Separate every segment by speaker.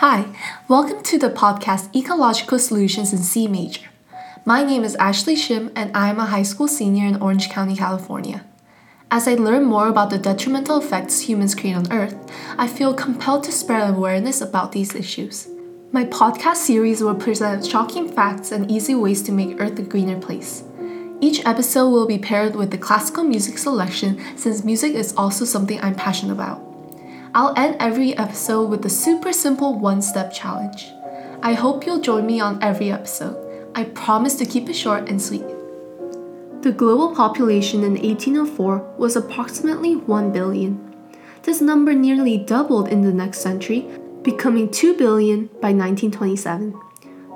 Speaker 1: Hi, welcome to the podcast Ecological Solutions in C Major. My name is Ashley Shim, and I am a high school senior in Orange County, California. As I learn more about the detrimental effects humans create on Earth, I feel compelled to spread awareness about these issues. My podcast series will present shocking facts and easy ways to make Earth a greener place. Each episode will be paired with the classical music selection since music is also something I'm passionate about. I'll end every episode with a super simple one step challenge. I hope you'll join me on every episode. I promise to keep it short and sweet. The global population in 1804 was approximately 1 billion. This number nearly doubled in the next century, becoming 2 billion by 1927.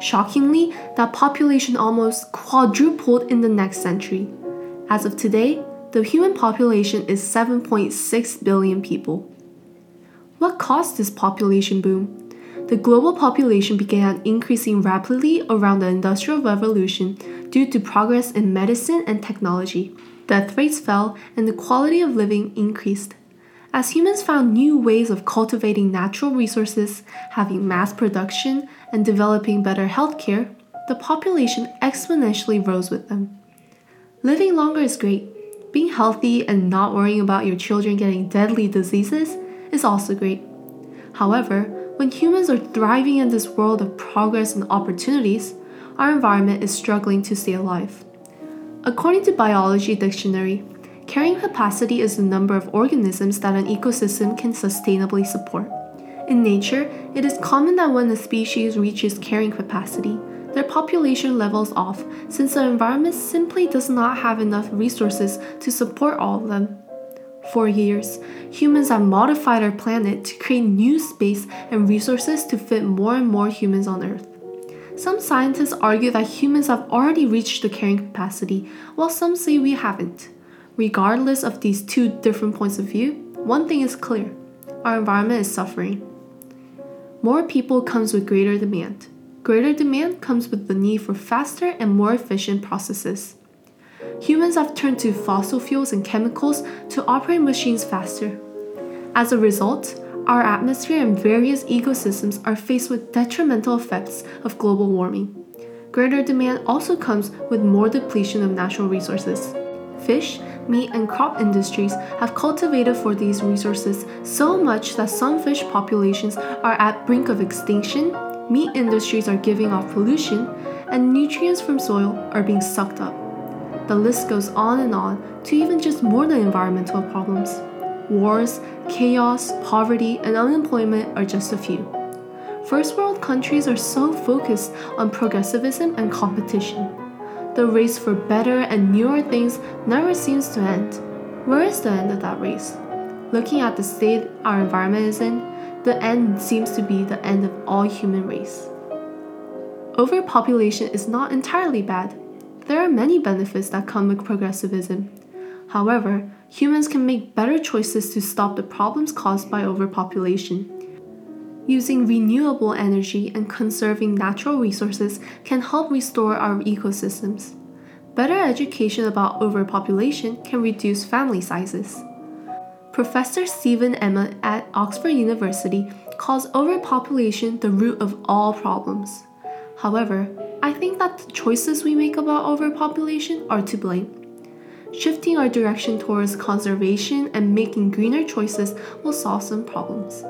Speaker 1: Shockingly, that population almost quadrupled in the next century. As of today, the human population is 7.6 billion people. What caused this population boom? The global population began increasing rapidly around the Industrial Revolution due to progress in medicine and technology. Death rates fell and the quality of living increased. As humans found new ways of cultivating natural resources, having mass production, and developing better healthcare, the population exponentially rose with them. Living longer is great. Being healthy and not worrying about your children getting deadly diseases is also great. However, when humans are thriving in this world of progress and opportunities, our environment is struggling to stay alive. According to Biology Dictionary, carrying capacity is the number of organisms that an ecosystem can sustainably support. In nature, it is common that when a species reaches carrying capacity, their population levels off since the environment simply does not have enough resources to support all of them. For years, humans have modified our planet to create new space and resources to fit more and more humans on Earth. Some scientists argue that humans have already reached the carrying capacity, while some say we haven't. Regardless of these two different points of view, one thing is clear our environment is suffering. More people comes with greater demand. Greater demand comes with the need for faster and more efficient processes humans have turned to fossil fuels and chemicals to operate machines faster. As a result, our atmosphere and various ecosystems are faced with detrimental effects of global warming. Greater demand also comes with more depletion of natural resources. Fish, meat, and crop industries have cultivated for these resources so much that some fish populations are at brink of extinction, meat industries are giving off pollution, and nutrients from soil are being sucked up. The list goes on and on to even just more than environmental problems. Wars, chaos, poverty, and unemployment are just a few. First world countries are so focused on progressivism and competition. The race for better and newer things never seems to end. Where is the end of that race? Looking at the state our environment is in, the end seems to be the end of all human race. Overpopulation is not entirely bad. There are many benefits that come with progressivism. However, humans can make better choices to stop the problems caused by overpopulation. Using renewable energy and conserving natural resources can help restore our ecosystems. Better education about overpopulation can reduce family sizes. Professor Stephen Emmott at Oxford University calls overpopulation the root of all problems. However, I think that the choices we make about overpopulation are to blame. Shifting our direction towards conservation and making greener choices will solve some problems.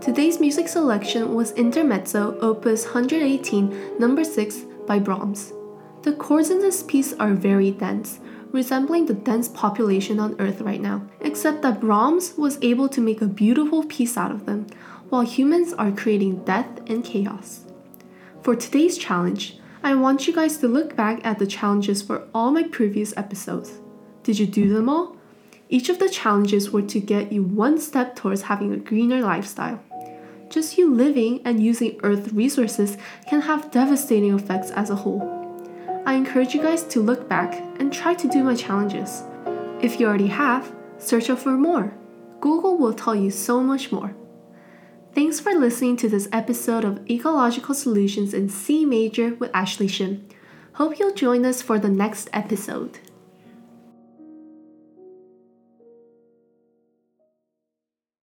Speaker 1: Today's music selection was Intermezzo, Opus 118, number 6 by Brahms. The chords in this piece are very dense, resembling the dense population on Earth right now, except that Brahms was able to make a beautiful piece out of them, while humans are creating death and chaos. For today's challenge, I want you guys to look back at the challenges for all my previous episodes. Did you do them all? Each of the challenges were to get you one step towards having a greener lifestyle. Just you living and using Earth resources can have devastating effects as a whole. I encourage you guys to look back and try to do my challenges. If you already have, search out for more. Google will tell you so much more. Thanks for listening to this episode of Ecological Solutions in C Major with Ashley Shim. Hope you'll join us for the next episode.